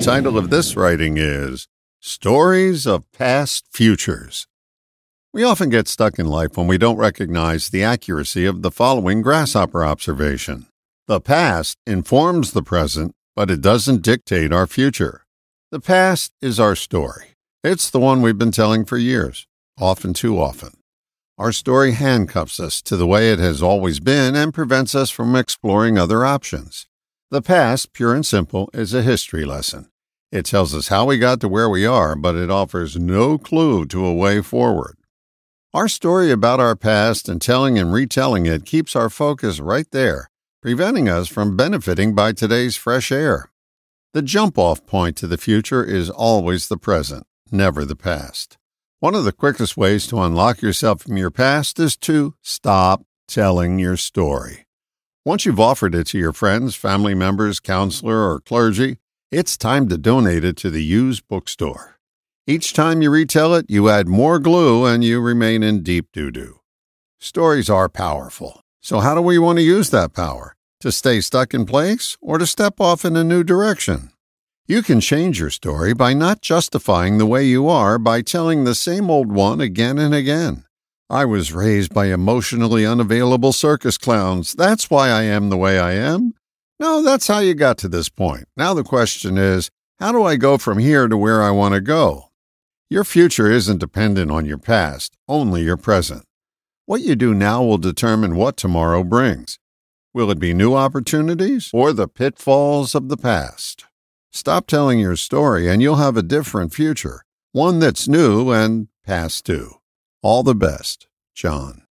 title of this writing is Stories of Past Futures. We often get stuck in life when we don't recognize the accuracy of the following grasshopper observation. The past informs the present, but it doesn't dictate our future. The past is our story. It's the one we've been telling for years, often too often. Our story handcuffs us to the way it has always been and prevents us from exploring other options. The past, pure and simple, is a history lesson. It tells us how we got to where we are, but it offers no clue to a way forward. Our story about our past and telling and retelling it keeps our focus right there, preventing us from benefiting by today's fresh air. The jump off point to the future is always the present, never the past. One of the quickest ways to unlock yourself from your past is to stop telling your story. Once you've offered it to your friends, family members, counselor, or clergy, it's time to donate it to the used bookstore. Each time you retell it, you add more glue and you remain in deep doo doo. Stories are powerful. So, how do we want to use that power? To stay stuck in place or to step off in a new direction? You can change your story by not justifying the way you are by telling the same old one again and again. I was raised by emotionally unavailable circus clowns. That's why I am the way I am. No, that's how you got to this point. Now the question is, how do I go from here to where I want to go? Your future isn't dependent on your past, only your present. What you do now will determine what tomorrow brings. Will it be new opportunities or the pitfalls of the past? Stop telling your story and you'll have a different future, one that's new and past due. All the best, John.